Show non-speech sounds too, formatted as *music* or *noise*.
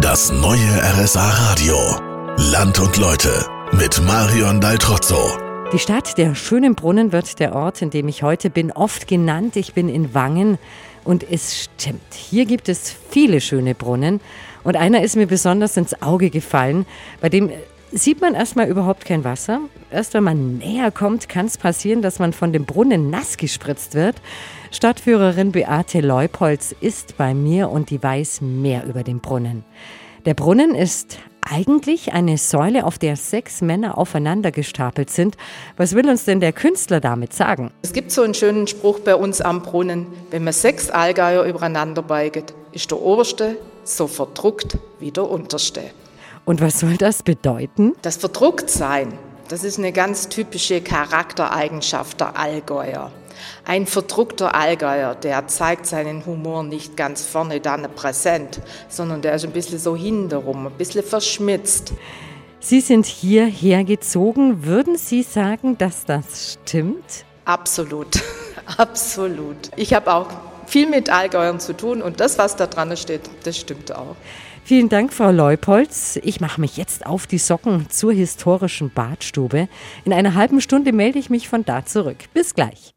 Das neue RSA Radio. Land und Leute mit Marion Daltrozzo. Die Stadt der schönen Brunnen wird der Ort, in dem ich heute bin, oft genannt. Ich bin in Wangen und es stimmt. Hier gibt es viele schöne Brunnen und einer ist mir besonders ins Auge gefallen, bei dem sieht man erstmal überhaupt kein Wasser. Erst wenn man näher kommt, kann es passieren, dass man von dem Brunnen nass gespritzt wird. Stadtführerin Beate Leupolz ist bei mir und die weiß mehr über den Brunnen. Der Brunnen ist eigentlich eine Säule, auf der sechs Männer aufeinander gestapelt sind. Was will uns denn der Künstler damit sagen? Es gibt so einen schönen Spruch bei uns am Brunnen, wenn man sechs Allgeier übereinander beiget, ist der oberste so verdruckt wie der unterste. Und was soll das bedeuten? Das Verdrucktsein, das ist eine ganz typische Charaktereigenschaft der Allgäuer. Ein verdruckter Allgäuer, der zeigt seinen Humor nicht ganz vorne dann präsent, sondern der ist ein bisschen so hinterrum, ein bisschen verschmitzt. Sie sind hierher gezogen. Würden Sie sagen, dass das stimmt? Absolut, *laughs* absolut. Ich habe auch viel mit Allgäuern zu tun und das, was da dran steht, das stimmt auch. Vielen Dank, Frau Leupolz. Ich mache mich jetzt auf die Socken zur historischen Badstube. In einer halben Stunde melde ich mich von da zurück. Bis gleich.